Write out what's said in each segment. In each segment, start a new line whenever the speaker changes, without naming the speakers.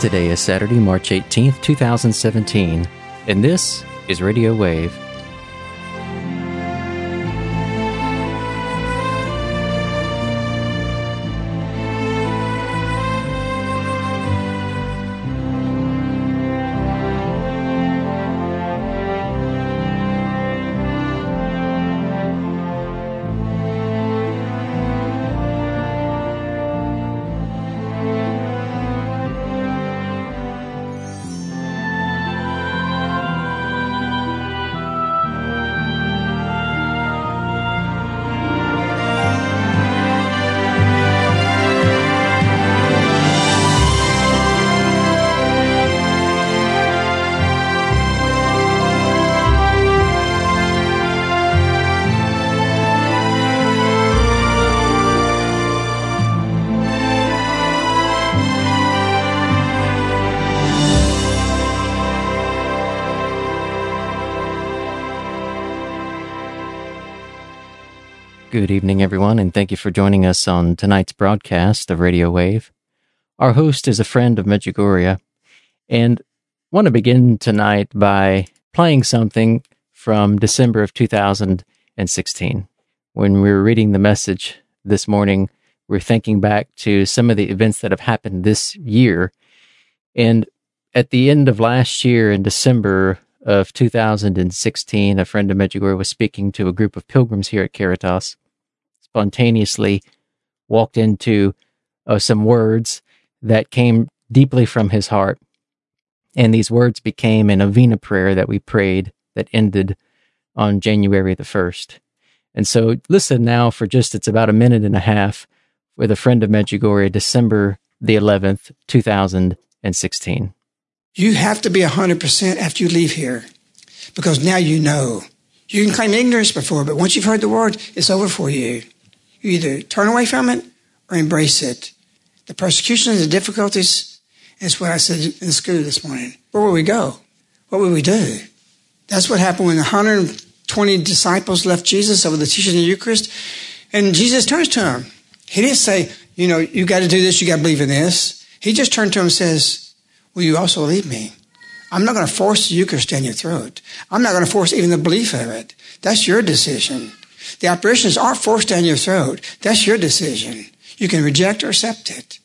Today is Saturday, March 18th, 2017, and this is Radio Wave. Good evening, everyone, and thank you for joining us on tonight's broadcast of Radio Wave. Our host is a friend of Medjugorje, and want to begin tonight by playing something from December of 2016. When we were reading the message this morning, we we're thinking back to some of the events that have happened this year. And at the end of last year, in December of 2016, a friend of Medjugorje was speaking to a group of pilgrims here at Caritas spontaneously walked into uh, some words that came deeply from his heart. And these words became an novena prayer that we prayed that ended on January the 1st. And so listen now for just, it's about a minute and a half with a friend of Medjugorje, December the 11th, 2016.
You have to be 100% after you leave here because now you know. You can claim ignorance before, but once you've heard the word, it's over for you. You either turn away from it or embrace it. The persecutions, the difficulties, that's what I said in school this morning. Where will we go? What will we do? That's what happened when 120 disciples left Jesus over the teaching of the Eucharist. And Jesus turns to them. He didn't say, you know, you got to do this, you got to believe in this. He just turned to him and says, Will you also leave me? I'm not going to force the Eucharist down your throat. I'm not going to force even the belief of it. That's your decision. The apparitions aren't forced down your throat. That's your decision. You can reject or accept it.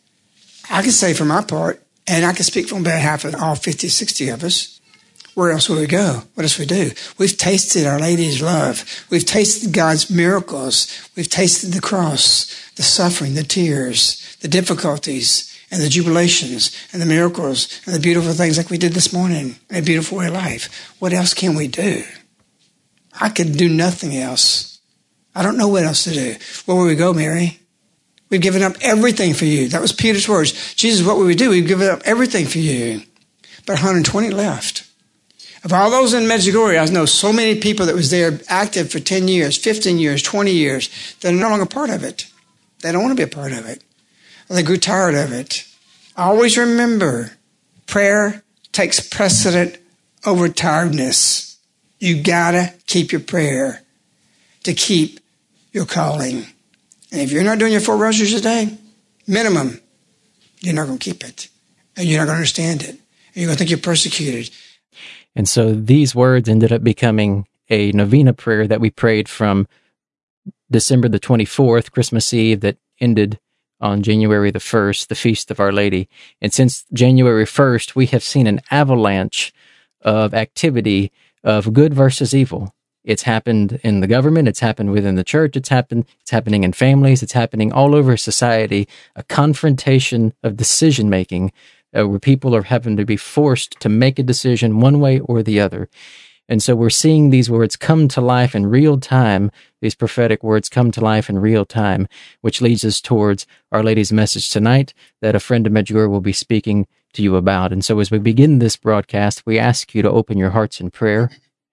I can say for my part, and I can speak from behalf of all 50, 60 of us, where else would we go? What else we do? We've tasted Our Lady's love. We've tasted God's miracles. We've tasted the cross, the suffering, the tears, the difficulties, and the jubilations, and the miracles, and the beautiful things like we did this morning, a beautiful way of life. What else can we do? I could do nothing else. I don't know what else to do. Where will we go, Mary? We've given up everything for you. That was Peter's words. Jesus, what would we do? We've given up everything for you. But 120 left. Of all those in Medjugorje, I know so many people that was there active for 10 years, 15 years, 20 years, that are no longer part of it. They don't want to be a part of it. Or they grew tired of it. Always remember, prayer takes precedent over tiredness. You gotta keep your prayer to keep your calling. And if you're not doing your four rosaries a day, minimum, you're not going to keep it. And you're not going to understand it. And you're going to think you're persecuted.
And so these words ended up becoming a novena prayer that we prayed from December the 24th, Christmas Eve, that ended on January the 1st, the Feast of Our Lady. And since January 1st, we have seen an avalanche of activity of good versus evil. It's happened in the government. It's happened within the church. It's happened. It's happening in families. It's happening all over society. A confrontation of decision making, uh, where people are having to be forced to make a decision one way or the other. And so we're seeing these words come to life in real time. These prophetic words come to life in real time, which leads us towards Our Lady's message tonight that a friend of Medjugorje will be speaking to you about. And so as we begin this broadcast, we ask you to open your hearts in prayer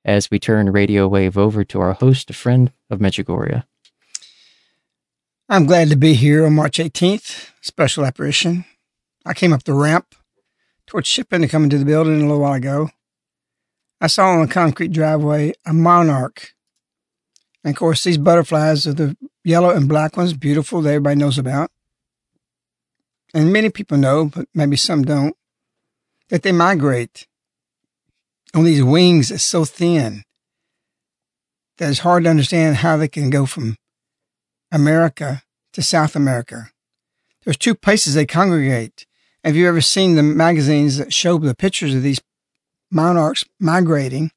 as we turn radio wave over to our host, a friend of Medjugorje.
I'm glad to be here on March 18th, special apparition. I came up the ramp towards shipping to come into the building a little while ago. I saw on the concrete driveway a monarch. And of course, these butterflies are the yellow and black ones, beautiful, that everybody knows about. And many people know, but maybe some don't. that they migrate on these wings that's so thin that it's hard to understand how they can go from America to South America. There's two places they congregate. Have you ever seen the magazines that show the pictures of these monarchs migrating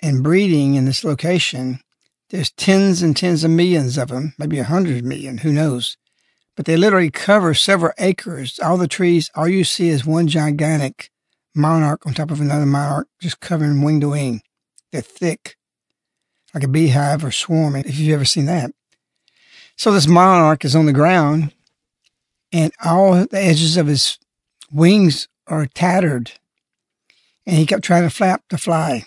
and breeding in this location? There's tens and tens of millions of them, maybe a hundred million, who knows? But they literally cover several acres. All the trees, all you see is one gigantic monarch on top of another monarch, just covering wing to wing. They're thick, like a beehive or swarming, if you've ever seen that. So this monarch is on the ground, and all the edges of his wings are tattered, and he kept trying to flap to fly,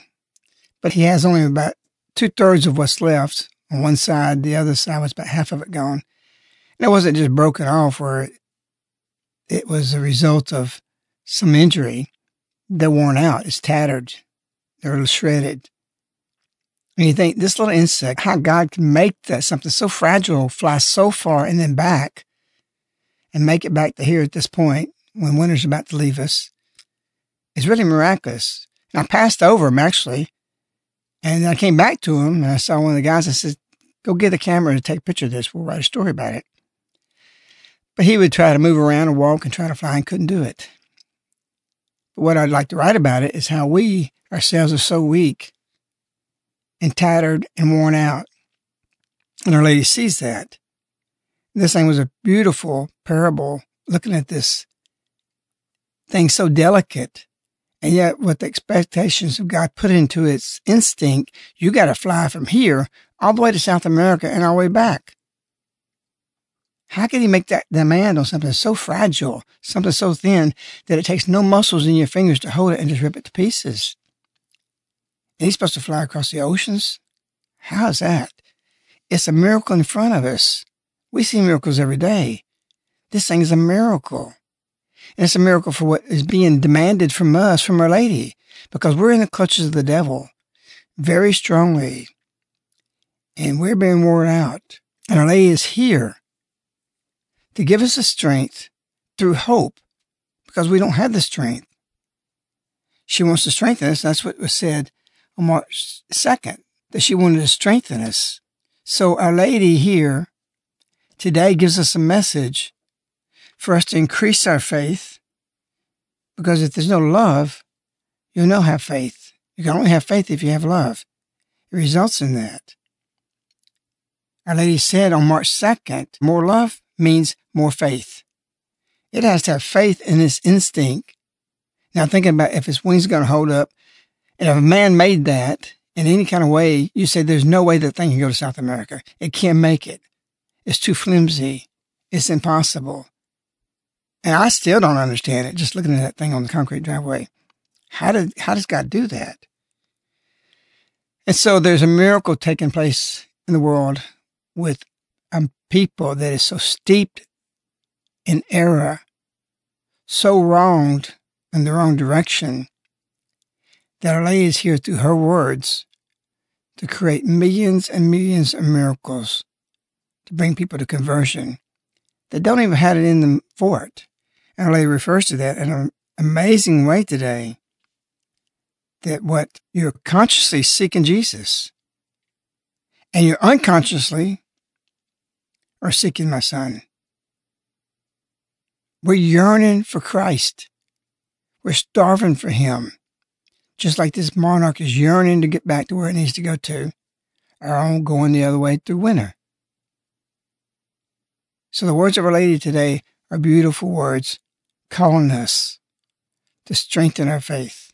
but he has only about two thirds of what's left on one side. The other side was about half of it gone. And it wasn't just broken off where it, was a result of some injury. They're worn out. It's tattered. They're shredded. And you think this little insect, how God can make that something so fragile fly so far and then back and make it back to here at this point when winter's about to leave us is really miraculous. And I passed over him actually. And I came back to him and I saw one of the guys. I said, go get a camera to take a picture of this. We'll write a story about it. But he would try to move around and walk and try to fly and couldn't do it. What I'd like to write about it is how we ourselves are so weak and tattered and worn out. And Our Lady sees that. This thing was a beautiful parable looking at this thing so delicate. And yet, with the expectations of God put into its instinct, you got to fly from here all the way to South America and our way back. How can he make that demand on something so fragile, something so thin that it takes no muscles in your fingers to hold it and just rip it to pieces? And he's supposed to fly across the oceans? How is that? It's a miracle in front of us. We see miracles every day. This thing is a miracle. And it's a miracle for what is being demanded from us, from Our Lady, because we're in the clutches of the devil very strongly. And we're being worn out. And Our Lady is here to give us the strength through hope because we don't have the strength. She wants to strengthen us. That's what was said on March 2nd, that she wanted to strengthen us. So Our Lady here today gives us a message for us to increase our faith because if there's no love, you'll not have faith. You can only have faith if you have love. It results in that. Our Lady said on March 2nd, more love means more faith. It has to have faith in its instinct. Now, thinking about if its wings are going to hold up, and if a man made that in any kind of way, you say there's no way that thing can go to South America. It can't make it. It's too flimsy. It's impossible. And I still don't understand it. Just looking at that thing on the concrete driveway, how did how does God do that? And so there's a miracle taking place in the world with people that is so steeped in error, so wronged in the wrong direction, that Our Lady is here through her words to create millions and millions of miracles to bring people to conversion that don't even have it in them for it. And Our Lady refers to that in an amazing way today. That what you're consciously seeking Jesus, and you're unconsciously are seeking my son. We're yearning for Christ. We're starving for him. Just like this monarch is yearning to get back to where it needs to go to, our own going the other way through winter. So the words of Our Lady today are beautiful words calling us to strengthen our faith.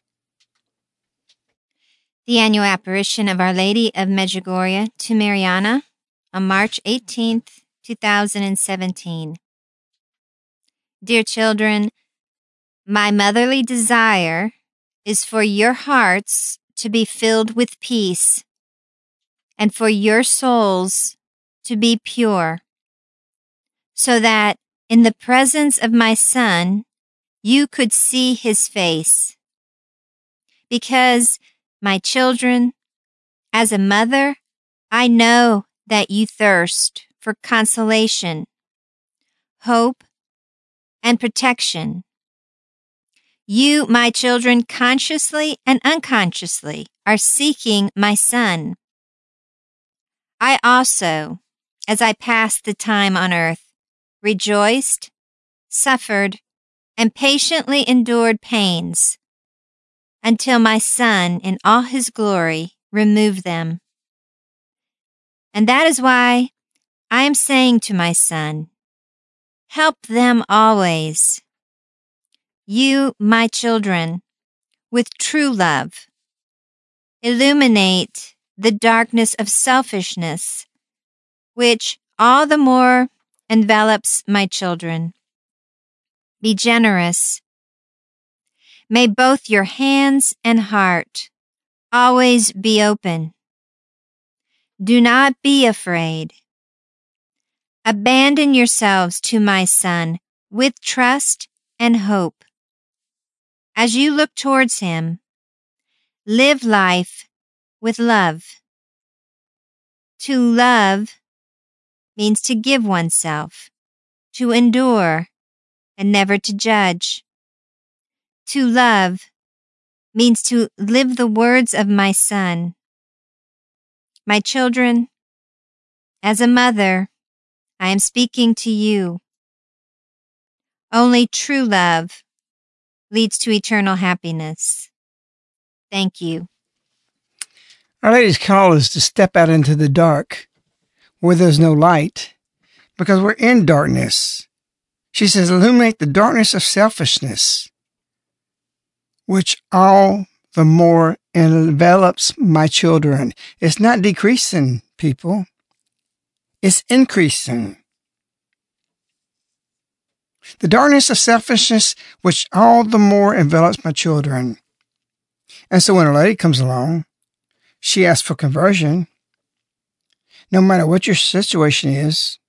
The annual apparition of Our Lady of Medjugorje to Mirjana on March 18th, 2017. Dear children, my motherly desire is for your hearts to be filled with peace and for your souls to be pure, so that in the presence of my Son, you could see his face. Because, my children, as a mother, I know that you thirst for consolation, hope, and protection. You, my children, consciously and unconsciously are seeking my son. I also, as I passed the time on earth, rejoiced, suffered, and patiently endured pains until my Son, in all his glory, removed them. And that is why I am saying to my Son, Help them always. You, my children, with true love, illuminate the darkness of selfishness, which all the more envelops my children. Be generous. May both your hands and heart always be open. Do not be afraid. Abandon yourselves to my Son with trust and hope. As you look towards Him, live life with love. To love means to give oneself, to endure, and never to judge. To love means to live the words of my son. My children, as a mother, I am speaking to you. Only true love leads to eternal happiness. Thank you.
Our Lady's call is to step out into the dark where there's no light because we're in darkness. She says, illuminate the darkness of selfishness, which all the more envelops my children. It's not decreasing, people. It's increasing. The darkness of selfishness, which all the more envelops my children. And so when a lady comes along, she asks for conversion. No matter what your situation is,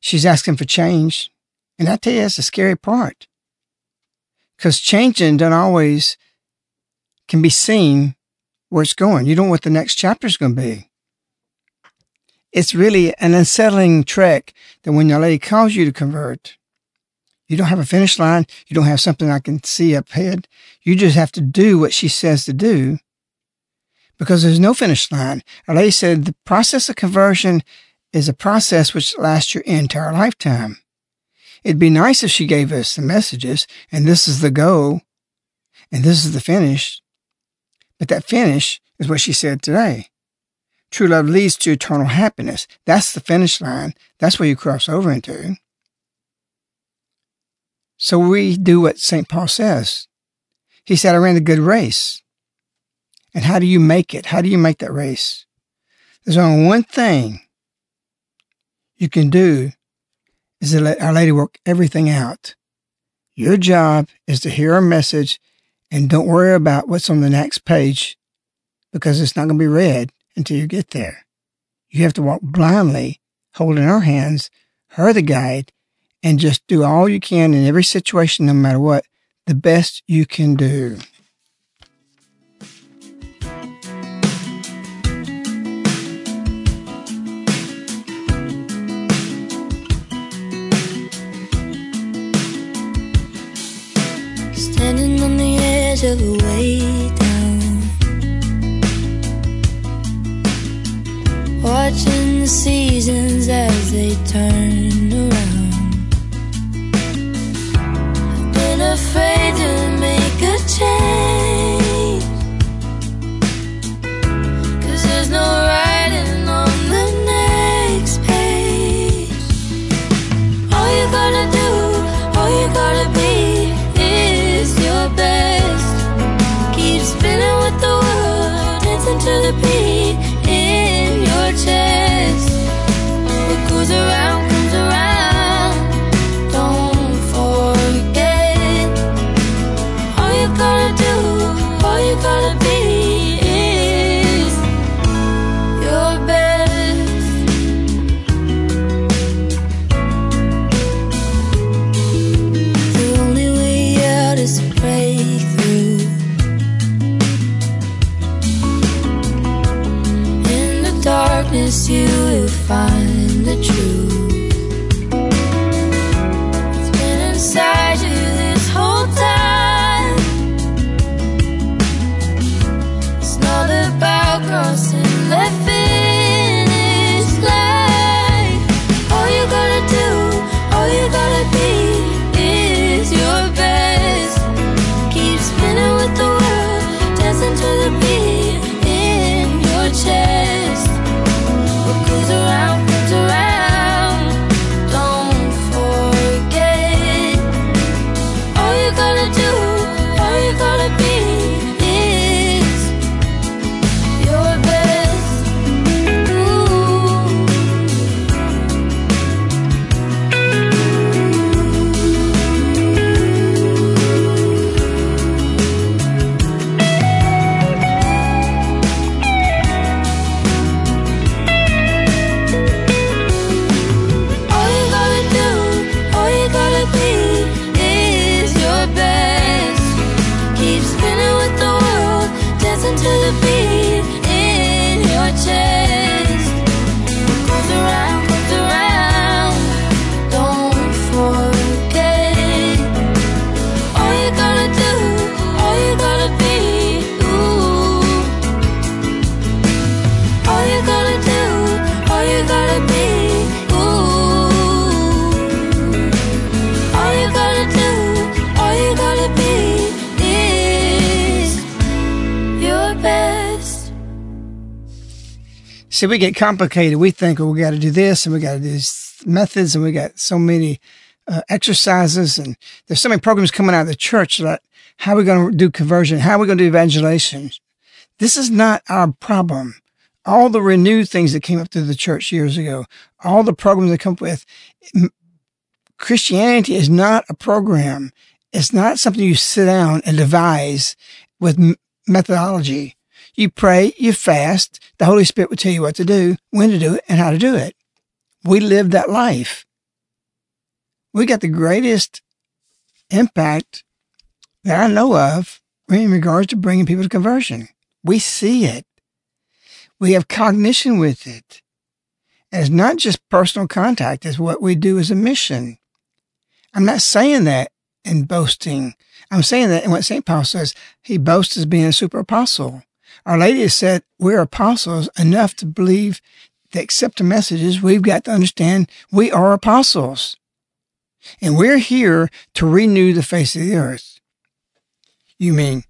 she's asking for change. And I tell you, that's the scary part. Because changing doesn't always can be seen where it's going. You don't know what the next chapter is going to be. It's really an unsettling trek that when your lady calls you to convert, you don't have a finish line. You don't have something I can see up ahead. You just have to do what she says to do because there's no finish line. Our lady said the process of conversion is a process which lasts your entire lifetime. It'd be nice if she gave us the messages and this is the go and this is the finish. But that finish is what she said today. True love leads to eternal happiness. That's the finish line. That's where you cross over into. So we do what St. Paul says. He said, I ran the good race. And how do you make it? How do you make that race? There's only one thing you can do is to let Our Lady work everything out. Your job is to hear our message and don't worry about what's on the next page because it's not going to be read until you get there. You have to walk blindly, holding our hands, her the guide, and just do all you can in every situation, no matter what, the best you can do.
Standing on the edge of a way Watching the seasons as they turn around. I've been afraid to make a change. Cause there's no writing on the next page. All you gotta do, all you gotta be is your best. Keep spinning with the world, dancing to the beat
See, we get complicated. We think, well, we got to do this and we got to do these methods and we got so many uh, exercises and there's so many programs coming out of the church that how are we going to do conversion? How are we going to do evangelization? This is not our problem. All the renewed things that came up through the church years ago, all the programs that come with Christianity is not a program. It's not something you sit down and devise with methodology. You pray, you fast. The Holy Spirit will tell you what to do, when to do it, and how to do it. We live that life. We got the greatest impact that I know of in regards to bringing people to conversion. We see it. We have cognition with it. And it's not just personal contact, it's what we do as a mission. I'm not saying that in boasting. I'm saying that in what St. Paul says, he boasts as being a super apostle. Our Lady said we're apostles enough to believe to accept the messages. We've got to understand we are apostles. And we're here to renew the face of the earth. You mean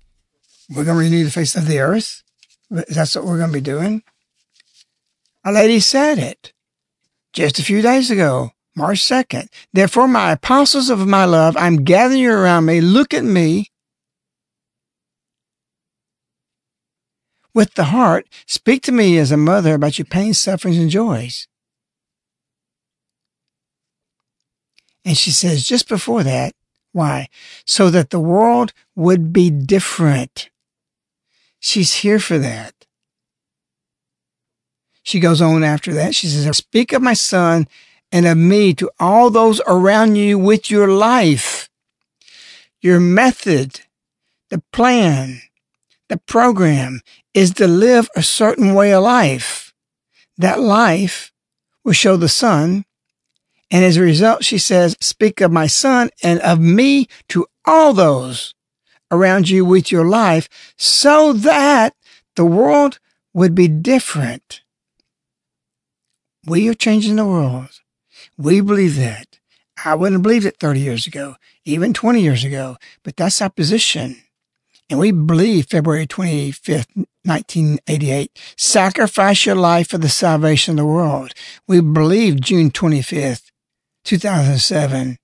we're going to renew the face of the earth? That's what we're going to be doing? Our Lady said it just a few days ago. March 2nd. Therefore, my apostles of my love, I'm gathering you around me. Look at me. With the heart, speak to me as a mother about your pains, sufferings, and joys. And she says, just before that, why? So that the world would be different. She's here for that. She goes on after that. She says, Speak of my son and of me to all those around you with your life, your method, the plan, the program is to live a certain way of life. That life will show the son. And as a result, she says, speak of my son and of me to all those around you with your life so that the world would be different. We are changing the world. We believe that. I wouldn't have believed it 30 years ago, even 20 years ago, but that's our position. And we believe February 25th, 1988, sacrifice your life for the salvation of the world. We believe June 25th, 2007.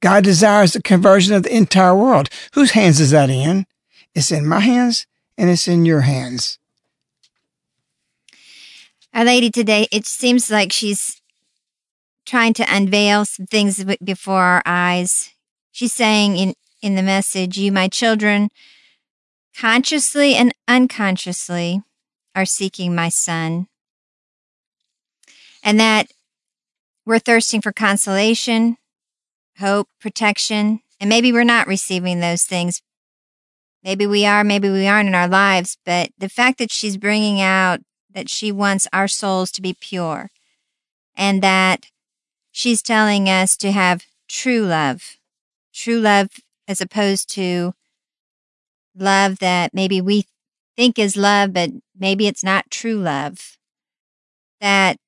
God desires the conversion of the entire world. Whose hands is that in? It's in my hands and it's in your hands.
Our lady today, it seems like she's trying to unveil some things before our eyes. She's saying in, in the message, You, my children, consciously and unconsciously are seeking my son. And that we're thirsting for consolation, hope, protection, and maybe we're not receiving those things. Maybe we are, maybe we aren't in our lives, but the fact that she's bringing out that she wants our souls to be pure and that she's telling us to have true love, true love as opposed to love that maybe we think is love, but maybe it's not true love. That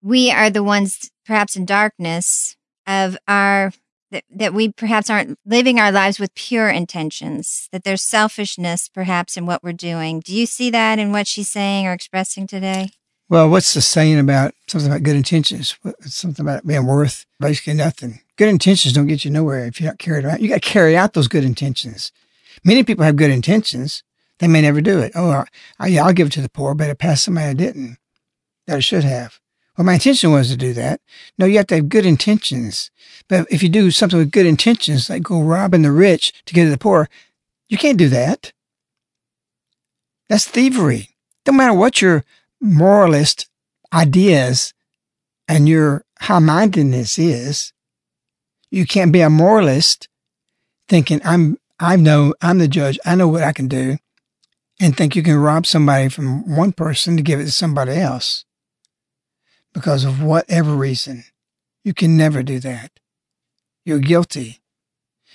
we are the ones, perhaps in darkness, of our that, that we perhaps aren't living our lives with pure intentions, that there's selfishness perhaps in what we're doing. Do you see that in what she's saying or expressing today?
Well, what's the saying about something about good intentions? Something about it being worth basically nothing. Good intentions don't get you nowhere if you're not carried out. You got to carry out those good intentions. Many people have good intentions. They may never do it. Oh, I, yeah, I'll give it to the poor, but it passed somebody I didn't that I should have. Well, my intention was to do that. No, you have to have good intentions. But if you do something with good intentions, like go robbing the rich to get to the poor, you can't do that. That's thievery. Don't matter what your moralist ideas and your high mindedness is. You can't be a moralist thinking I'm I know I'm the judge, I know what I can do, and think you can rob somebody from one person to give it to somebody else because of whatever reason. You can never do that. You're guilty.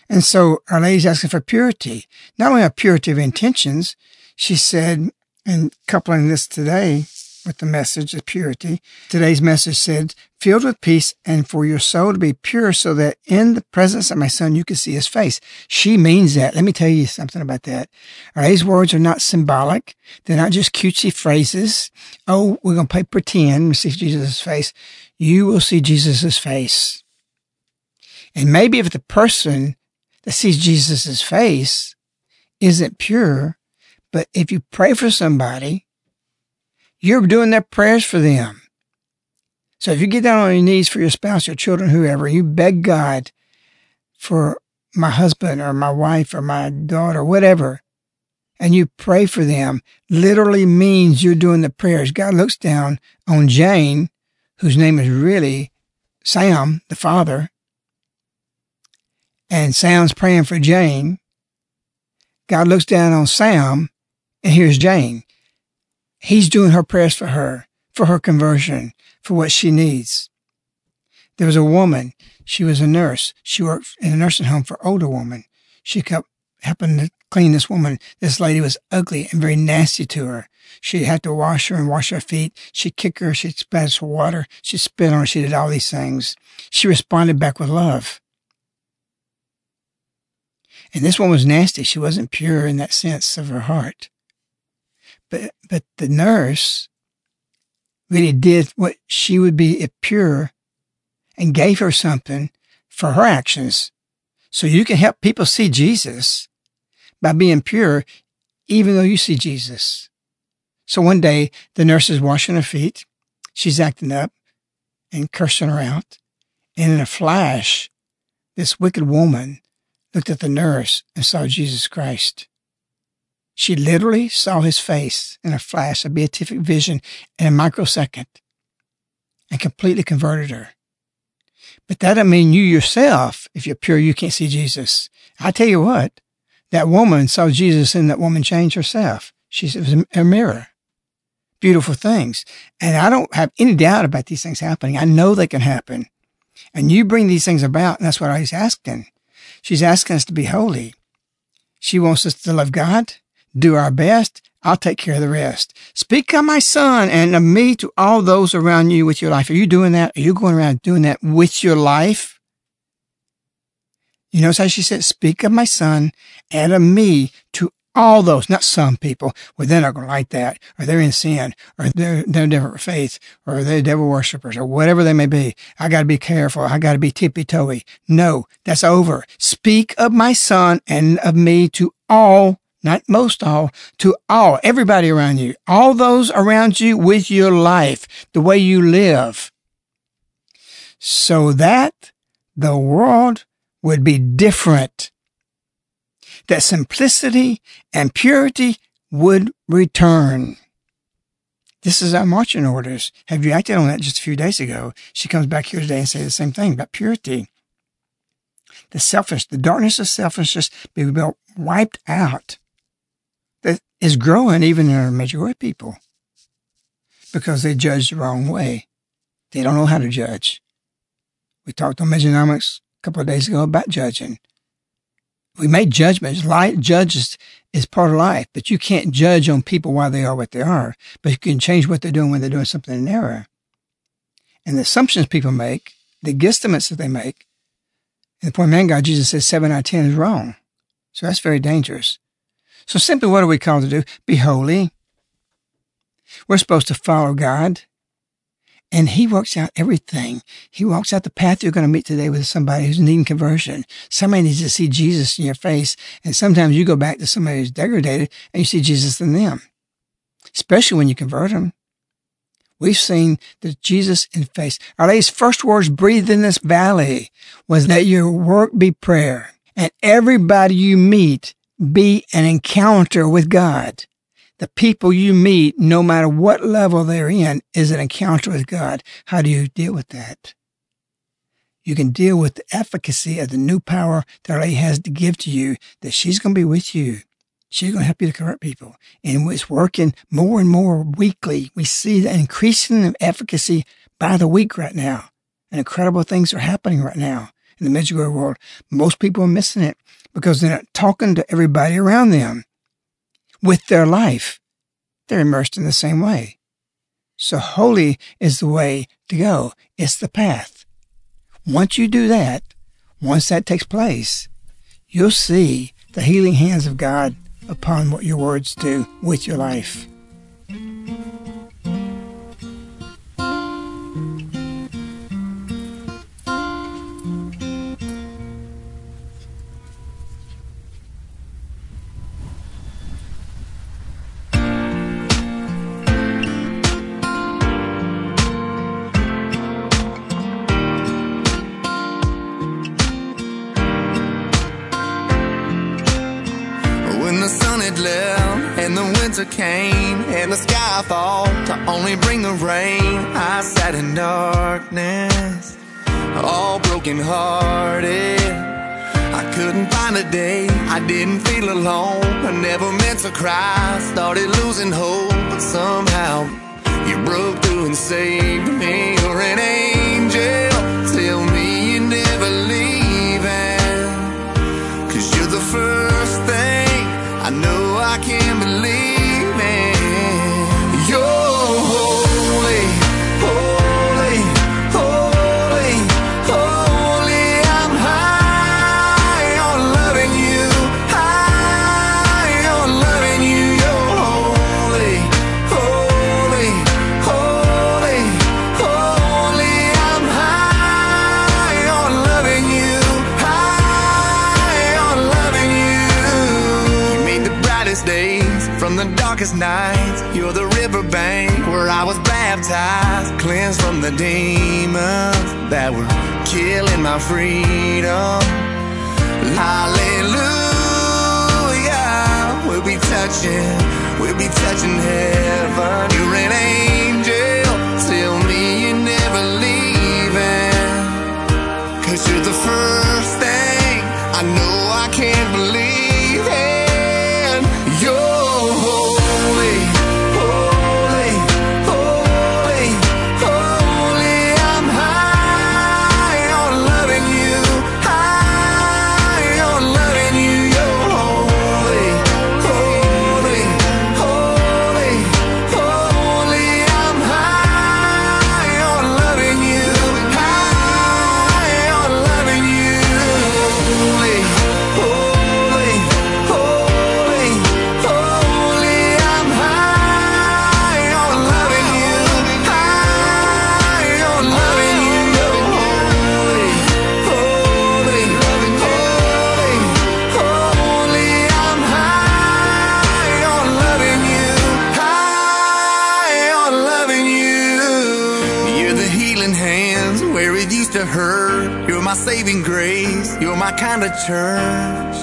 And so Our Lady's asking for purity. Not only a purity of intentions, she said, and coupling this today, with the message of purity. Today's message said, filled with peace and for your soul to be pure so that in the presence of my son you can see his face. She means that. Let me tell you something about that. All right, these words are not symbolic. They're not just cutesy phrases. Oh, we're going to play pretend to see Jesus' face. You will see Jesus' face. And maybe if the person that sees Jesus' face isn't pure, but if you pray for somebody, you're doing their prayers for them. So if you get down on your knees for your spouse, your children, whoever, you beg God for my husband or my wife or my daughter, whatever, and you pray for them, literally means you're doing the prayers. God looks down on Jane, whose name is really Sam, the father, and Sam's praying for Jane. God looks down on Sam, and here's Jane. He's doing her prayers for her, for her conversion, for what she needs. There was a woman. She was a nurse. She worked in a nursing home for older women. She kept helping to clean this woman. This lady was ugly and very nasty to her. She had to wash her and wash her feet. She'd kick her. She'd splash water. She'd spit on her. She did all these things. She responded back with love. And this one was nasty. She wasn't pure in that sense of her heart. But, but the nurse really did what she would be pure and gave her something for her actions. So you can help people see Jesus by being pure, even though you see Jesus. So one day the nurse is washing her feet. She's acting up and cursing her out. And in a flash, this wicked woman looked at the nurse and saw Jesus Christ. She literally saw his face in a flash, a beatific vision in a microsecond and completely converted her. But that doesn't mean you yourself, if you're pure, you can't see Jesus. I tell you what, that woman saw Jesus and that woman changed herself. She it was a mirror. Beautiful things. And I don't have any doubt about these things happening. I know they can happen. And you bring these things about, and that's what I was asking. She's asking us to be holy. She wants us to love God do our best. I'll take care of the rest. Speak of my son and of me to all those around you with your life. Are you doing that? Are you going around doing that with your life? You notice how she said, speak of my son and of me to all those, not some people. Well, they're not going to like that, or they're in sin, or they're, they're different faith, or they're devil worshippers, or whatever they may be. I got to be careful. I got to be tippy toey. No, that's over. Speak of my son and of me to all not most all, to all, everybody around you, all those around you with your life, the way you live, so that the world would be different. That simplicity and purity would return. This is our marching orders. Have you acted on that just a few days ago? She comes back here today and says the same thing about purity. The selfish, the darkness of selfishness be wiped out is growing even in our Medjugorje people because they judge the wrong way. They don't know how to judge. We talked on Medjonomics a couple of days ago about judging. We make judgments. Life judges is part of life, but you can't judge on people why they are what they are. But you can change what they're doing when they're doing something in error. And the assumptions people make, the guesstimates that they make, in the point man God, Jesus says seven out of ten is wrong. So that's very dangerous. So simply what are we called to do? Be holy. We're supposed to follow God. And he works out everything. He walks out the path you're going to meet today with somebody who's needing conversion. Somebody needs to see Jesus in your face. And sometimes you go back to somebody who's degraded and you see Jesus in them, especially when you convert them. We've seen the Jesus in face. Our lady's first words breathed in this valley was that your work be prayer. And everybody you meet be an encounter with God. The people you meet, no matter what level they're in, is an encounter with God. How do you deal with that? You can deal with the efficacy of the new power that Lady has to give to you, that she's going to be with you. She's going to help you to convert people. And it's working more and more weekly. We see the increasing efficacy by the week right now. And incredible things are happening right now in the Medjugorje world. Most people are missing it because they're not talking to everybody around them with their life. They're immersed in the same way. So holy is the way to go. It's the path. Once you do that, once that takes place, you'll see the healing hands of God upon what your words do with your life.
Only bring the rain, I sat in darkness, all broken hearted. I couldn't find a day I didn't feel alone. I never meant to cry, started losing hope, but somehow you broke through and saved me. You're an angel. Brightest days from the darkest nights. You're the riverbank where I was baptized, cleansed from the demons that were killing my freedom. Hallelujah. We'll be touching, we'll be touching heaven. You're an angel. Tell me you're never leaving. Cause you're the first thing I know I can't believe church.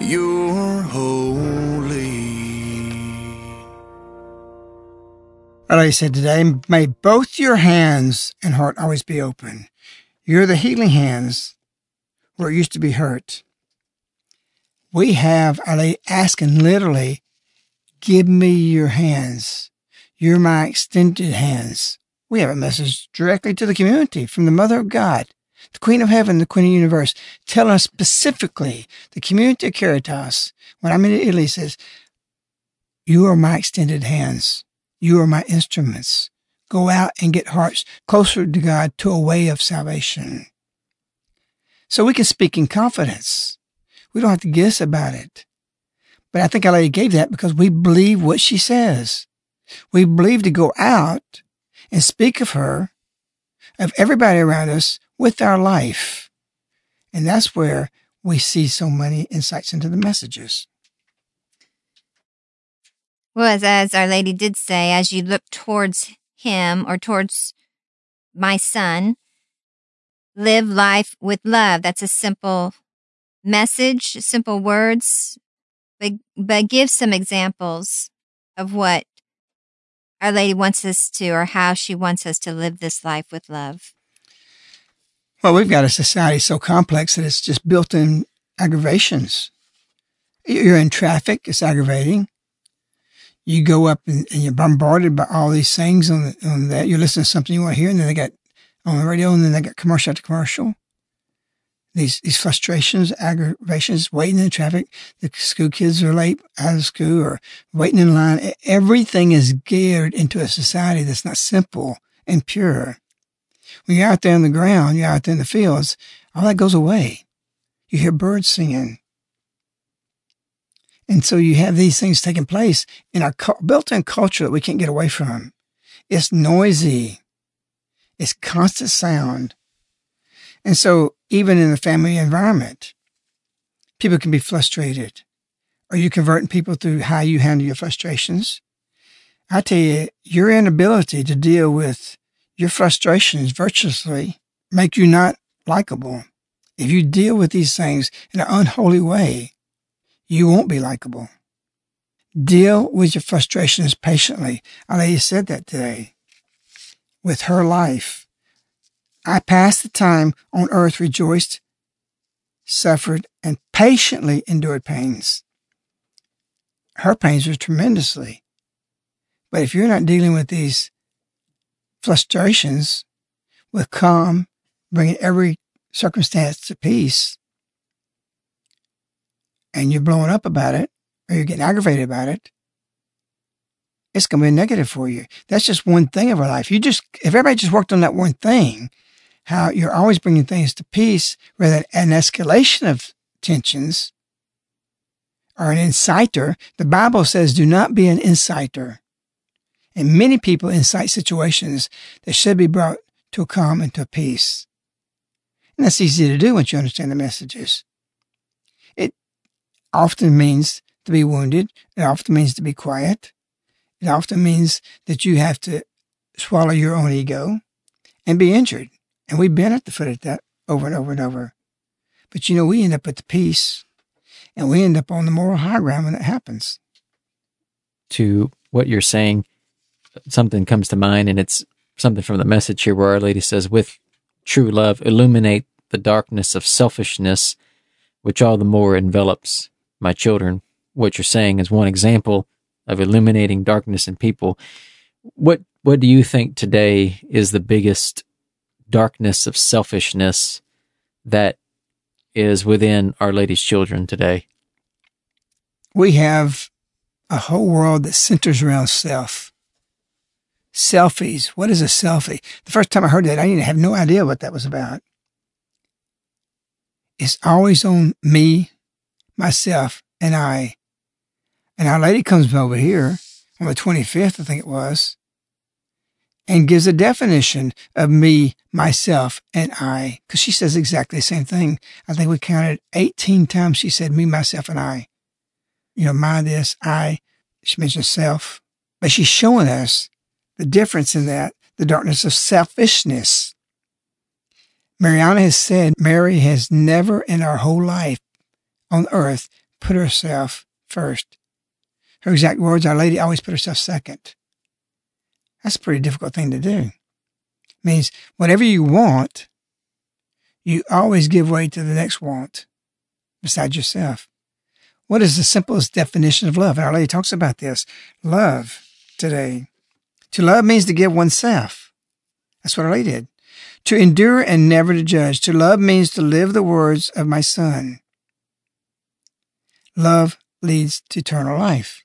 You're holy.
Our Lady said today, may both your hands and heart always be open. You're the healing hands where it used to be hurt. We have Lady asking literally, give me your hands. You're my extended hands. We have a message directly to the community from the Mother of God, the Queen of Heaven, the Queen of the Universe, telling us specifically, the community of Caritas, when I'm in Italy, says, you are my extended hands. You are my instruments. Go out and get hearts closer to God to a way of salvation. So we can speak in confidence. We don't have to guess about it. But I think Our Lady gave that because we believe what she says. We believe to go out and speak of her, of everybody around us with our life. And that's where we see so many insights into the messages.
Well, as, as Our Lady did say, as you look towards him or towards my son, live life with love. That's a simple message, simple words, but, but give some examples of what Our Lady wants us to or how she wants us to live this life with love.
Well, we've got a society so complex that it's just built in aggravations. You're in traffic, it's aggravating. You go up and, and you're bombarded by all these things on, the, on that. You listen to something you want to hear, and then they got on the radio, and then they got commercial after commercial. these, these frustrations, aggravations, waiting in traffic. The school kids are late out of school or waiting in line. Everything is geared into a society that's not simple and pure. When you're out there on the ground, you're out there in the fields, all that goes away. You hear birds singing. And so you have these things taking place in our built-in culture that we can't get away from. It's noisy. It's constant sound. And so even in the family environment, people can be frustrated. Are you converting people through how you handle your frustrations? I tell you, your inability to deal with your frustrations virtuously make you not likable. If you deal with these things in an unholy way, you won't be likable. Deal with your frustrations patiently. Our lady said that today with her life. I passed the time on earth rejoiced, suffered, and patiently endured pains. Her pains were tremendously. But if you're not dealing with these frustrations with calm, bringing every circumstance to peace, and you're blowing up about it, or you're getting aggravated about it, it's going to be negative for you. That's just one thing of our life. You just, if everybody just worked on that one thing, how you're always bringing things to peace rather than an escalation of tensions or an inciter. The Bible says, do not be an inciter. And many people incite situations that should be brought to a calm and to a peace. And that's easy to do once you understand the messages. It often means to be wounded. It often means to be quiet. It often means that you have to swallow your own ego and be injured. And we've been at the foot of that over and over and over. But you know, we end up at the peace and we end up on the moral high ground when it happens.
To what you're saying, something comes to mind, and it's something from the message here where Our Lady says, With true love, illuminate the darkness of selfishness, which all the more envelops my children. What you're saying is one example of illuminating darkness in people. What what do you think today is the biggest darkness of selfishness that is within Our Lady's children today?
We have a whole world that centers around self. Selfies. What is a selfie? The first time I heard that, I didn't have no idea what that was about. It's always on me, myself, and I. And Our Lady comes over here on the 25th, I think it was, and gives a definition of me, myself, and I, because she says exactly the same thing. I think we counted 18 times she said me, myself, and I. You know, my, this, I. She mentions self, but she's showing us the difference in that, the darkness of selfishness. Mirjana has said Mary has never in her whole life on earth put herself first. Her exact words, Our Lady always put herself second. That's a pretty difficult thing to do. means whatever you want, you always give way to the next want besides yourself. What is the simplest definition of love? And Our Lady talks about this. Love today. To love means to give oneself. That's what I did. To endure and never to judge. To love means to live the words of my son. Love leads to eternal life.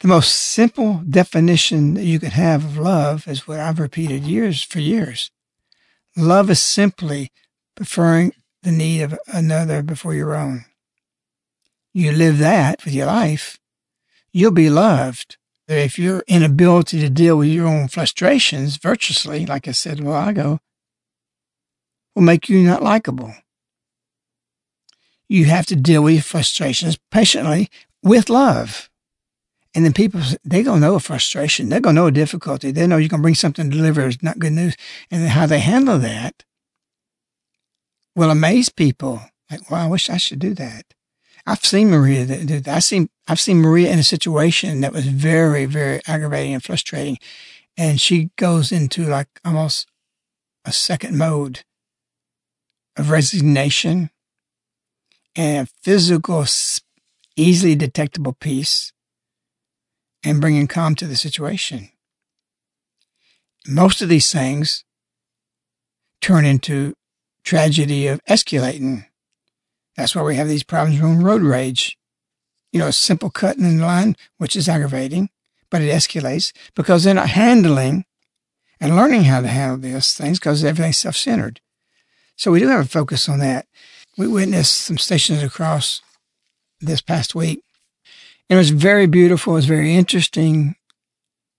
The most simple definition that you could have of love is what I've repeated years for years. Love is simply preferring the need of another before your own. You live that with your life, you'll be loved. If your inability to deal with your own frustrations virtuously, like I said a while ago, will make you not likable. You have to deal with your frustrations patiently with love. And then people, they're going to know a frustration. They're going to know a difficulty. They know you're going to bring something to deliver is not good news. And how they handle that will amaze people. Like, wow, I wish I should do that. I've seen Maria do that. I've seen, I've seen Maria in a situation that was very, very aggravating and frustrating. And she goes into like almost a second mode of resignation and physical, easily detectable peace and bringing calm to the situation. Most of these things turn into tragedy of escalating. That's why we have these problems with road rage. You know, a simple cutting in the line, which is aggravating, but it escalates because they're not handling and learning how to handle these things because everything's self centered. So we do have a focus on that. We witnessed some stations across this past week. And it was very beautiful. It was very interesting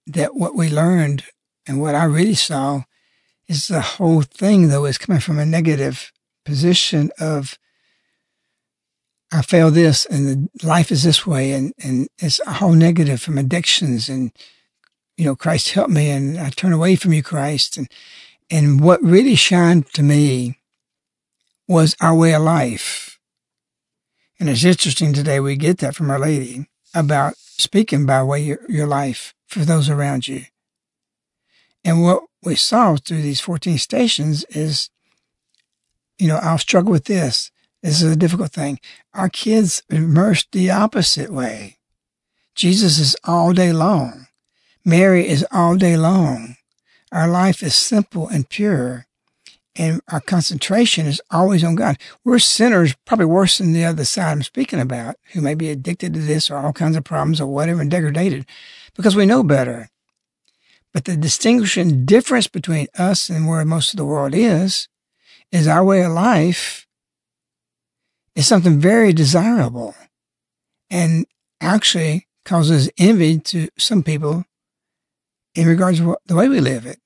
that what we learned and what I really saw is the whole thing, though, is coming from a negative position of I fail this and life is this way. And, and it's a whole negative from addictions and, you know, Christ help me and I turn away from you, Christ. And, and what really shined to me was our way of life. And it's interesting today we get that from Our Lady about speaking by way your, your life for those around you. And what we saw through these 14 stations is, you know, I'll struggle with this. This is a difficult thing. Our kids immersed the opposite way. Jesus is all day long. Mary is all day long. Our life is simple and pure and our concentration is always on God. We're sinners, probably worse than the other side I'm speaking about, who may be addicted to this or all kinds of problems or whatever and degraded because we know better. But the distinguishing difference between us and where most of the world is, is our way of life is something very desirable and actually causes envy to some people in regards to the way we live it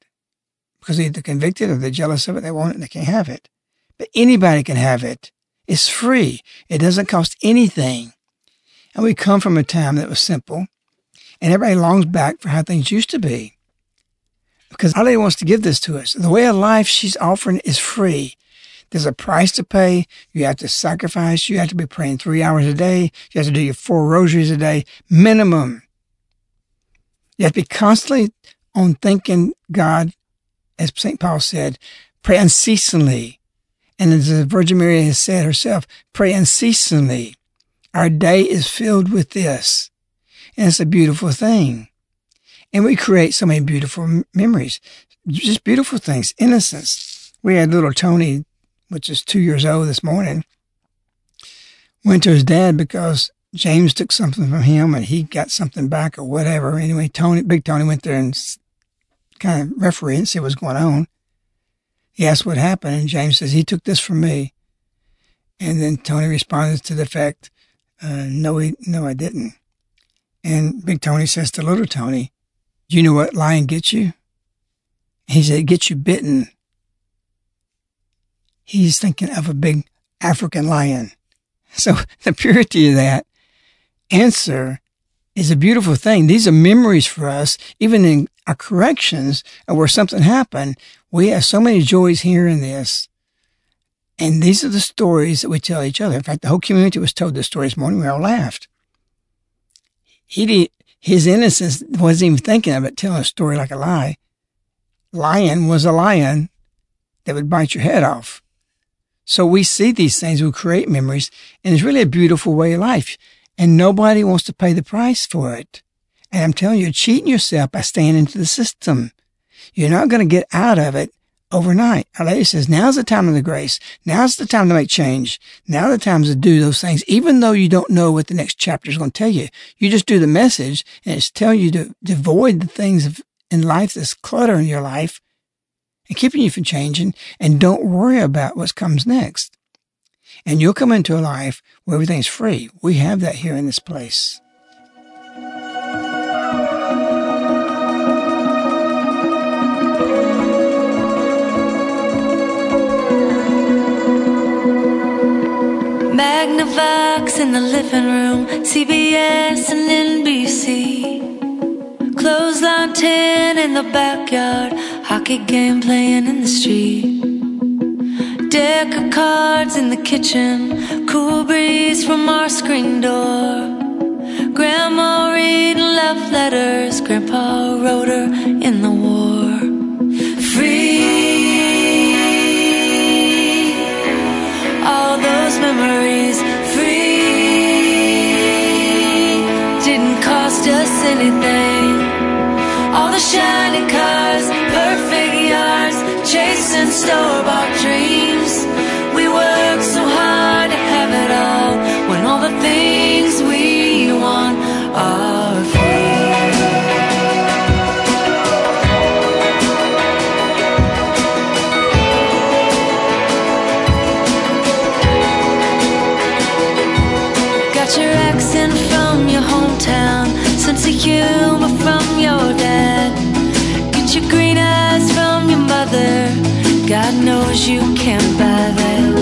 because they're either convicted or they're jealous of it. They want it and they can't have it. But anybody can have it. It's free. It doesn't cost anything. And we come from a time that was simple and everybody longs back for how things used to be because Lady wants to give this to us. The way of life she's offering is free. There's a price to pay. You have to sacrifice. You have to be praying three hours a day. You have to do your four rosaries a day, minimum. You have to be constantly on thanking God as St. Paul said, pray unceasingly. And as the Virgin Mary has said herself, pray unceasingly. Our day is filled with this. And it's a beautiful thing. And we create so many beautiful memories, just beautiful things, innocence. We had little Tony, which is two years old this morning, went to his dad because James took something from him and he got something back or whatever. Anyway, Tony, big Tony went there and kind of referee and see what's going on. He asked what happened, and James says, he took this from me. And then Tony responded to the fact, uh, no, he, no, I didn't. And Big Tony says to Little Tony, do you know what lion gets you? He said, it gets you bitten. He's thinking of a big African lion. So the purity of that answer is a beautiful thing. These are memories for us, even in our corrections where something happened. We have so many joys here in this. And these are the stories that we tell each other. In fact, the whole community was told this story this morning. We all laughed. He did, his innocence wasn't even thinking of it, telling a story like a lie. Lion was a lion that would bite your head off. So we see these things, we create memories, and it's really a beautiful way of life and nobody wants to pay the price for it. And I'm telling you, you're cheating yourself by staying into the system. You're not going to get out of it overnight. Our Lady says, now's the time of the grace. Now's the time to make change. Now the time to do those things, even though you don't know what the next chapter is going to tell you. You just do the message and it's telling you to, to avoid the things of, in life that's clutter in your life and keeping you from changing and don't worry about what comes next. And you'll come into a life where everything's free. We have that here in this place.
Magnavox in the living room, CBS and NBC. Clothesline 10 in the backyard, hockey game playing in the street. Deck of cards in the kitchen, cool breeze from our screen door. Grandma reading love letters, Grandpa wrote her in the war. store-bought dreams. We work so hard to have it all when all the things we want are free. Got your accent from your hometown, sense of humor from your Knows you can't buy that.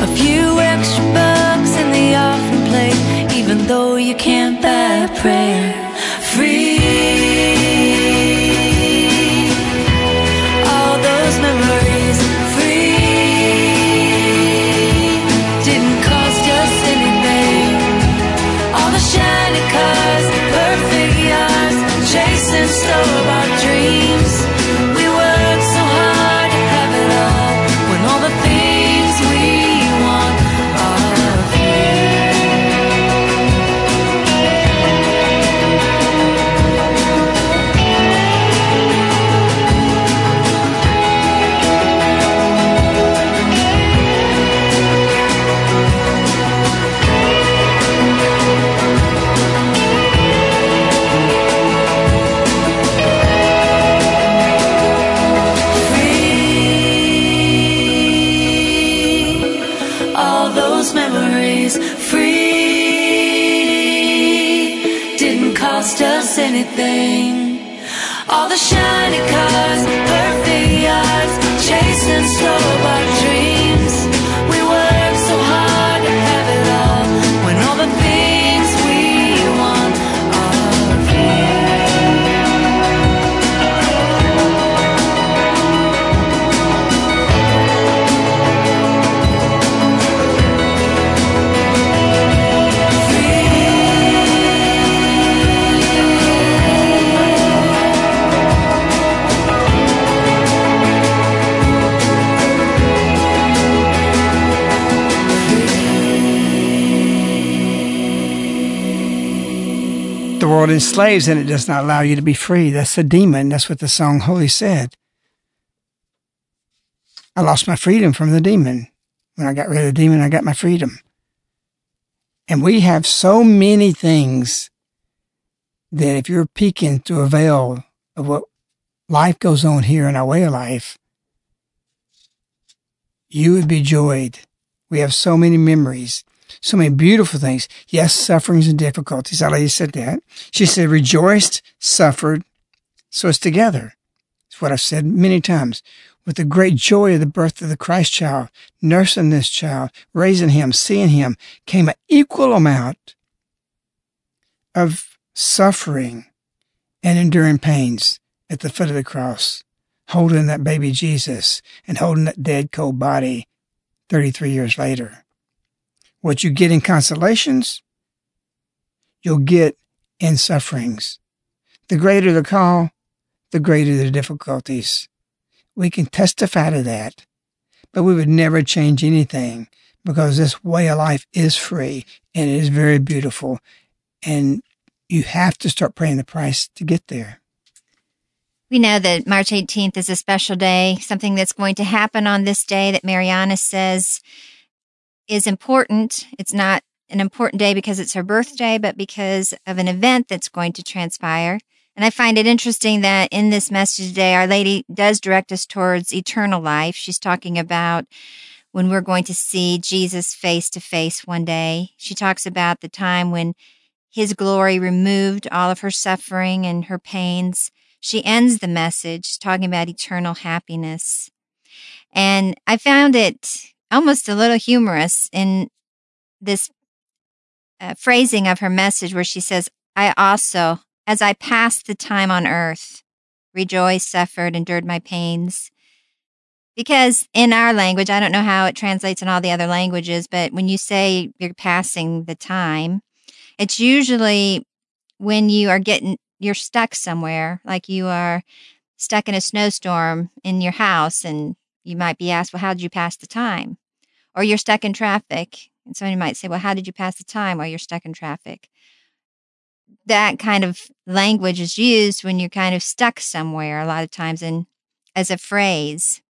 A few extra bucks in the offering plate, even though you can't buy a prayer.
World enslaves and it does not allow you to be free. That's the demon. That's what the song Holy said. I lost my freedom from the demon. When I got rid of the demon, I got my freedom. And we have so many things that if you're peeking through a veil of what life goes on here in our way of life, you would be joyed. We have so many memories, so many beautiful things. Yes, sufferings and difficulties. Our lady said that. She said, rejoiced, suffered. So it's together. It's what I've said many times. With the great joy of the birth of the Christ child, nursing this child, raising him, seeing him, came an equal amount of suffering and enduring pains at the foot of the cross, holding that baby Jesus and holding that dead cold body 33 years later. What you get in consolations, you'll get in sufferings. The greater the call, the greater the difficulties. We can testify to that, but we would never change anything because this way of life is free and it is very beautiful. And you have to start paying the price to get there.
We know that March 18th is a special day, something that's going to happen on this day that Mirjana says is important. It's not an important day because it's her birthday, but because of an event that's going to transpire. And I find it interesting that in this message today, Our Lady does direct us towards eternal life. She's talking about when we're going to see Jesus face to face one day. She talks about the time when his glory removed all of her suffering and her pains. She ends the message talking about eternal happiness. And I found it almost a little humorous in this uh, phrasing of her message where she says, I also, as I passed the time on earth, rejoiced, suffered, endured my pains. Because in our language, I don't know how it translates in all the other languages, but when you say you're passing the time, it's usually when you are getting, you're stuck somewhere, like you are stuck in a snowstorm in your house, and you might be asked, Well, how did you pass the time? Or you're stuck in traffic, and somebody might say, Well, how did you pass the time while you're stuck in traffic? That kind of language is used when you're kind of stuck somewhere a lot of times in as a phrase.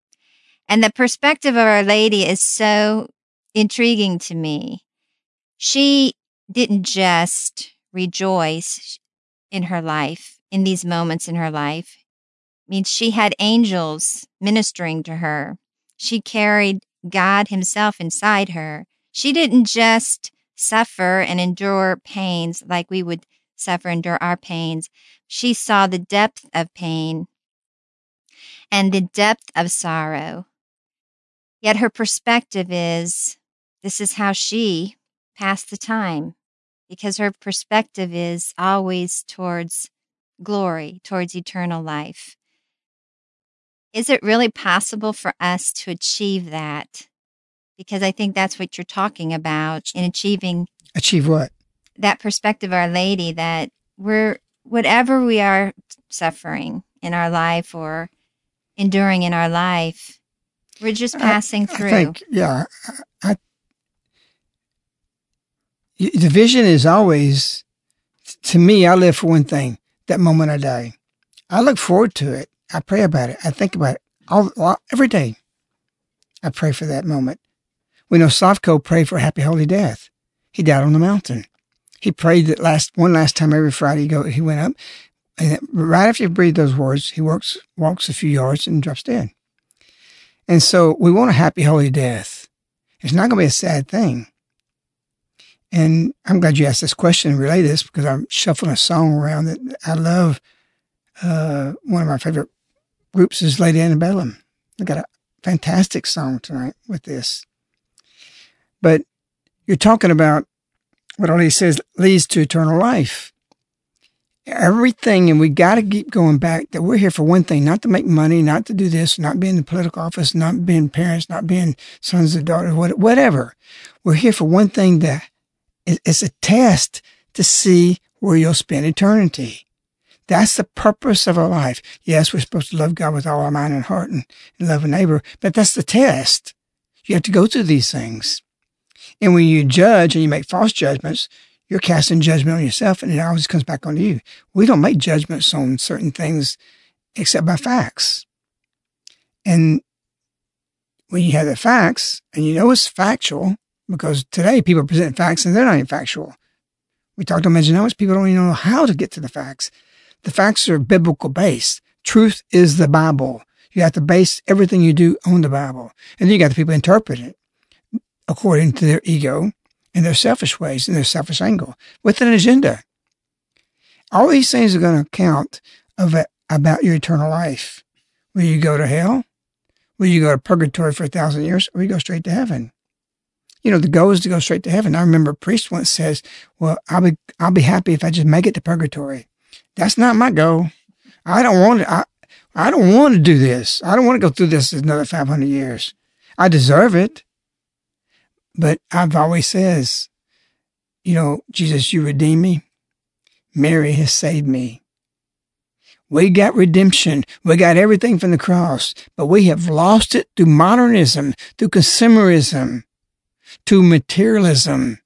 And the perspective of Our Lady is so intriguing to me. She didn't just rejoice in her life, in these moments in her life. I mean, she had angels ministering to her. She carried God Himself inside her. She didn't just suffer and endure pains like we would suffer, endure our pains. She saw the depth of pain and the depth of sorrow. Yet her perspective is this is how she passed the time because her perspective is always towards glory, towards eternal life. Is it really possible for us to achieve that? Because I think that's what you're talking about in achieving
Achieve what?
that perspective, Our Lady, that we're, whatever we are suffering in our life or enduring in our life, we're just passing through.
I think, yeah. I, I, the vision is always, to me, I live for one thing that moment I die. I look forward to it. I pray about it. I think about it all, all every day. I pray for that moment. We know Slavko prayed for a happy holy death. He died on the mountain. He prayed that last one last time every Friday. He go he went up, and right after he breathed those words, he walks walks a few yards and drops dead. And so we want a happy holy death. It's not going to be a sad thing. And I'm glad you asked this question and relay this because I'm shuffling a song around that I love. Uh, one of my favorite groups is Lady Antebellum. They got a fantastic song tonight with this. But you're talking about what Our Lady says leads to eternal life. Everything, and we got to keep going back that we're here for one thing, not to make money, not to do this, not be in the political office, not being parents, not being sons or daughters, whatever. We're here for one thing that it's a test to see where you'll spend eternity. That's the purpose of our life. Yes, we're supposed to love God with all our mind and heart and, and love a neighbor, but that's the test. You have to go through these things. And when you judge and you make false judgments, you're casting judgment on yourself and it always comes back on you. We don't make judgments on certain things except by facts. And when you have the facts and you know it's factual, because today people present facts and they're not even factual. We talked to Medjonomics, people don't even know how to get to the facts. The facts are biblical based. Truth is the Bible. You have to base everything you do on the Bible. And then you got the people interpret it according to their ego and their selfish ways and their selfish angle with an agenda. All these things are going to count about your eternal life. Will you go to hell? Will you go to purgatory for a thousand years? Or will you go straight to heaven? You know, the goal is to go straight to heaven. I remember a priest once says, well, I'll be, I'll be happy if I just make it to purgatory. That's not my goal. I don't want to, I, I don't want to do this. I don't want to go through this another 500 years. I deserve it. But I've always says, you know, Jesus, you redeem me. Mary has saved me. We got redemption. We got everything from the cross, but we have lost it through modernism, through consumerism, to materialism.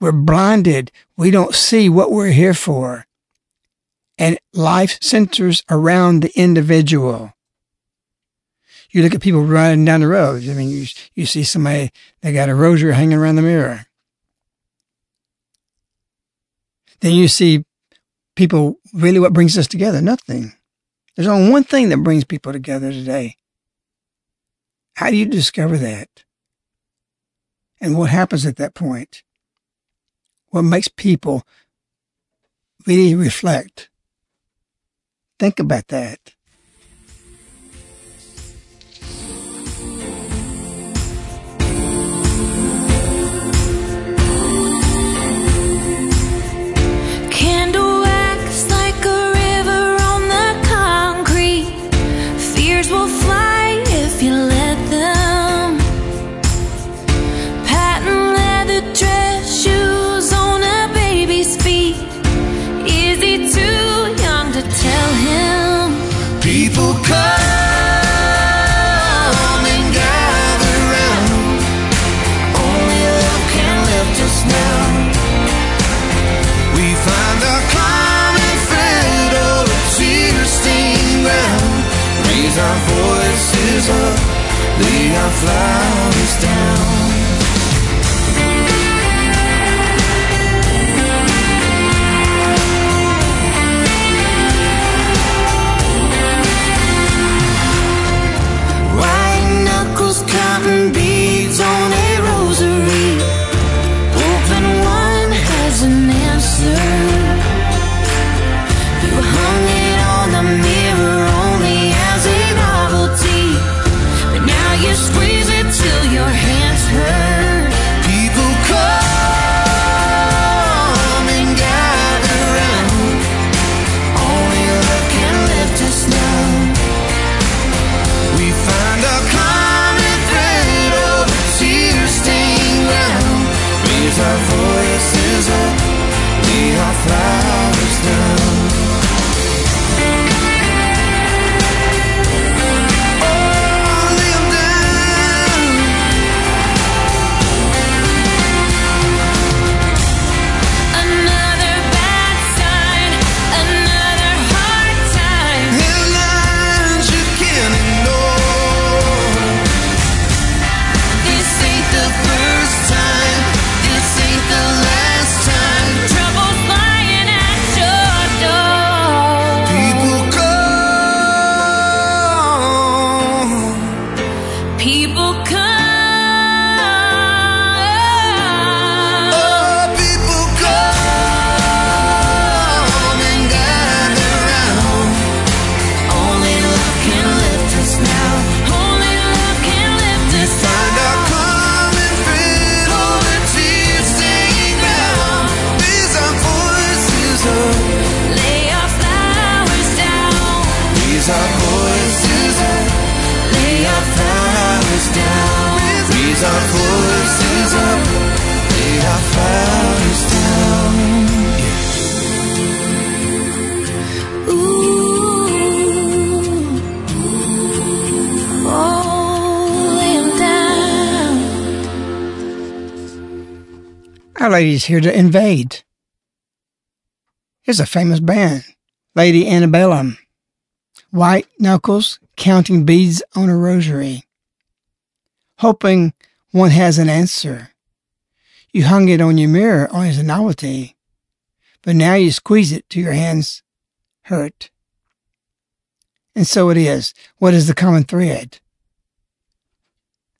We're blinded. We don't see what we're here for. And life centers around the individual you look at people riding down the road. I mean, you, you see somebody, they got a rosary hanging around the mirror. Then you see people, really what brings us together? Nothing. There's only one thing that brings people together today. How do you discover that? And what happens at that point? What makes people really reflect? Think about that.
Flowers
Lady's here to invade. Here's a famous band, Lady Antebellum. White knuckles counting beads on a rosary, hoping one has an answer. You hung it on your mirror only as a novelty, but now you squeeze it to your hands hurt. And so it is. What is the common thread?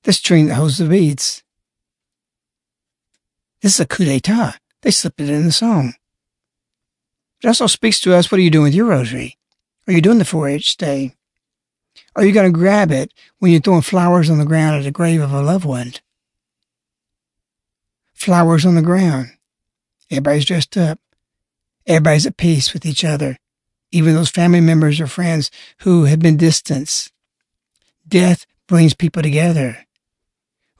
The string that holds the beads. This is a coup d'etat. They slipped it in the song. It also speaks to us what are you doing with your rosary? Are you doing the 4 H stay? Are you going to grab it when you're throwing flowers on the ground at the grave of a loved one? Flowers on the ground. Everybody's dressed up. Everybody's at peace with each other, even those family members or friends who have been distanced. Death brings people together.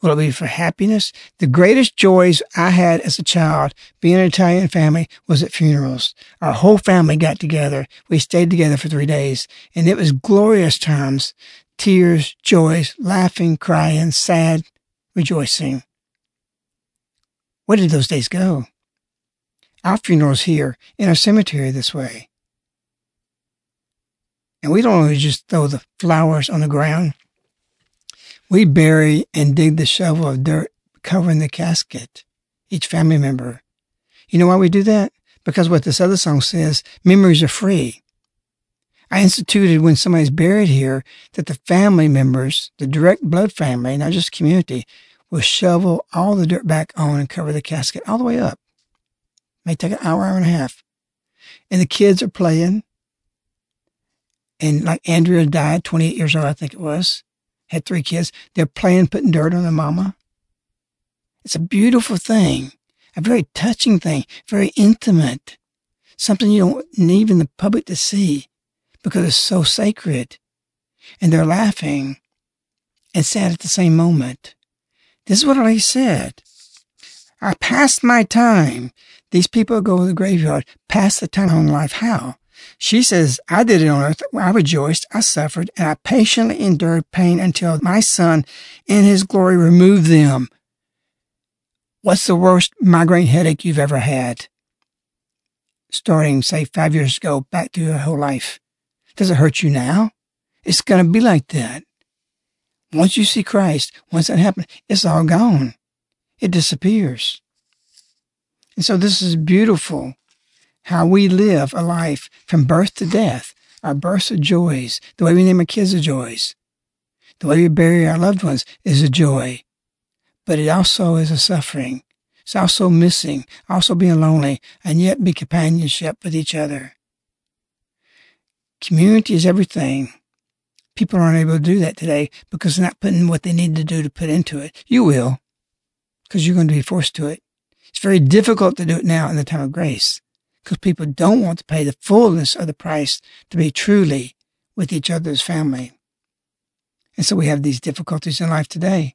Will it be for happiness? The greatest joys I had as a child, being an Italian family, was at funerals. Our whole family got together. We stayed together for three days, and it was glorious times. Tears, joys, laughing, crying, sad, rejoicing. Where did those days go? Our funerals here in our cemetery this way. And we don't only just throw the flowers on the ground. We bury and dig the shovel of dirt covering the casket, each family member. You know why we do that? Because what this other song says, memories are free. I instituted when somebody's buried here that the family members, the direct blood family, not just community, will shovel all the dirt back on and cover the casket all the way up. May take an hour, hour and a half. And the kids are playing. And like Andrea died, 28 years old, I think it was had three kids. They're playing, putting dirt on their mama. It's a beautiful thing, a very touching thing, very intimate, something you don't need even the public to see because it's so sacred. And they're laughing and sad at the same moment. This is what I said. I passed my time. These people go to the graveyard, pass the time on life. How? She says, I did it on earth. I rejoiced, I suffered, and I patiently endured pain until my son in his glory removed them. What's the worst migraine headache you've ever had? Starting, say, five years ago, back to your whole life. Does it hurt you now? It's going to be like that. Once you see Christ, once that happens, it's all gone. It disappears. And so this is beautiful how we live a life from birth to death. Our births are joys. The way we name our kids are joys. The way we bury our loved ones is a joy. But it also is a suffering. It's also missing, also being lonely, and yet be companionship with each other. Community is everything. People aren't able to do that today because they're not putting what they need to do to put into it. You will, because you're going to be forced to it. It's very difficult to do it now in the time of grace because people don't want to pay the fullness of the price to be truly with each other's family. And so we have these difficulties in life today.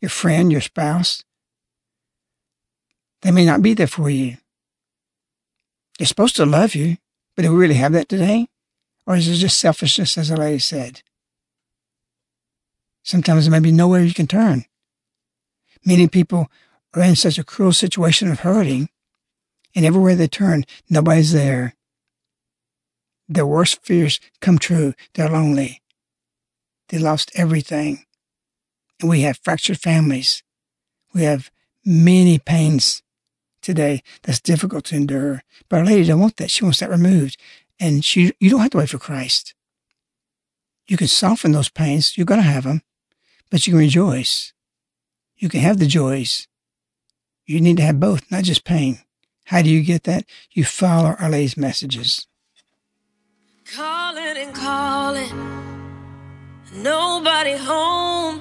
Your friend, your spouse, they may not be there for you. They're supposed to love you, but do we really have that today? Or is it just selfishness, as the lady said? Sometimes there may be nowhere you can turn. Many people are in such a cruel situation of hurting and everywhere they turn, nobody's there. Their worst fears come true. They're lonely. They lost everything. And we have fractured families. We have many pains today that's difficult to endure. But Our Lady don't want that. She wants that removed. And she, you don't have to wait for Christ. You can soften those pains. You're going to have them, but you can rejoice. You can have the joys. You need to have both, not just pain. How do you get that? You follow Lady's messages.
Calling and calling, nobody home.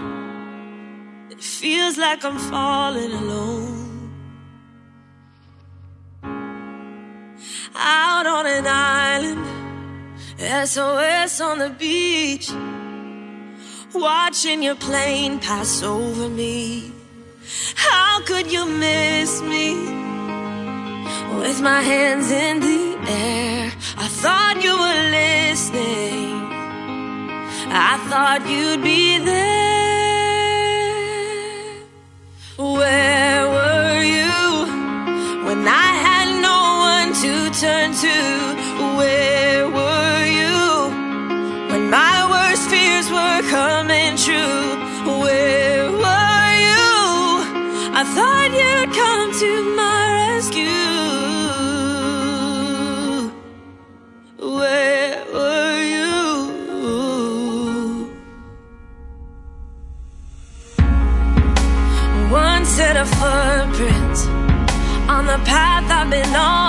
It feels like I'm falling alone. Out on an island, SOS on the beach. Watching your plane pass over me. How could you miss me? With my hands in the air, I thought you were listening. I thought you'd be there. Where were you when I had no one to turn to? Where were you when my worst fears were coming true? Where were you? I thought path I've been on.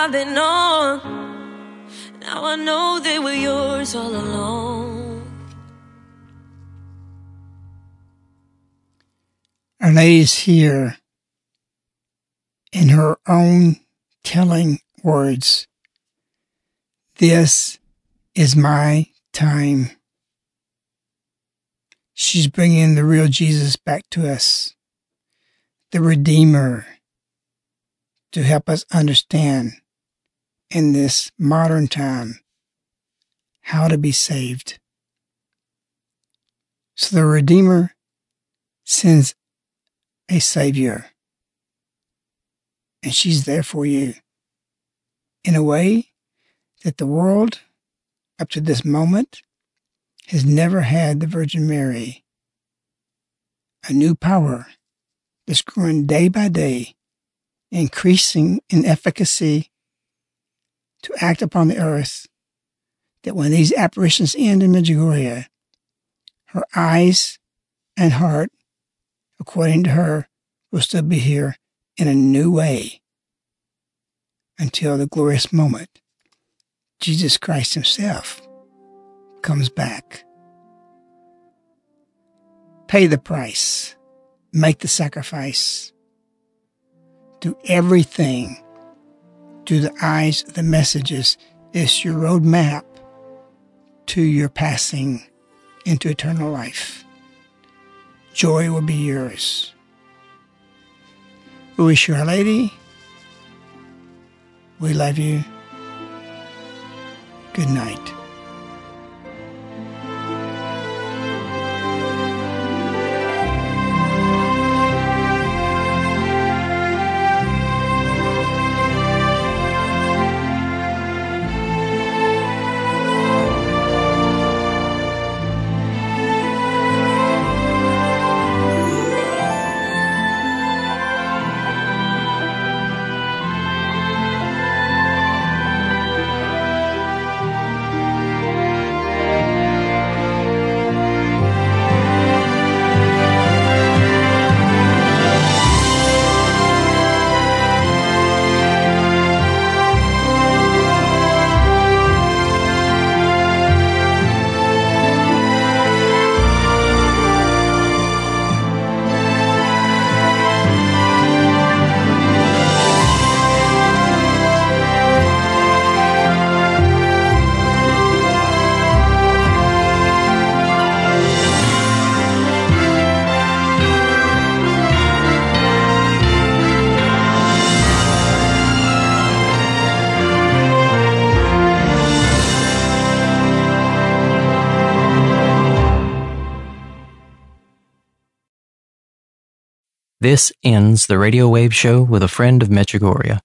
I've been on. Now I know they were yours all along.
Lady's here in her own telling words. This is my time. She's bringing the real Jesus back to us, the Redeemer, to help us understand in this modern time how to be saved. So the Redeemer sends a Savior, and she's there for you in a way that the world up to this moment has never had the Virgin Mary. A new power that's growing day by day, increasing in efficacy to act upon the earth, that when these apparitions end in Medjugorje, her eyes and heart, according to her, will still be here in a new way until the glorious moment Jesus Christ Himself comes back. Pay the price, make the sacrifice, do everything through the eyes the messages. It's your roadmap to your passing into eternal life. Joy will be yours. We wish you, Our Lady. We love you. Good night.
This ends the Radio Wave Show with a friend of Medjugorje.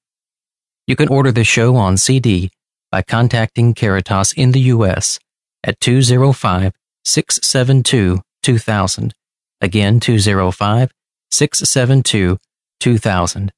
You can order the show on CD by contacting Caritas in the U.S. at 205 672 2000. Again, 205 672 2000.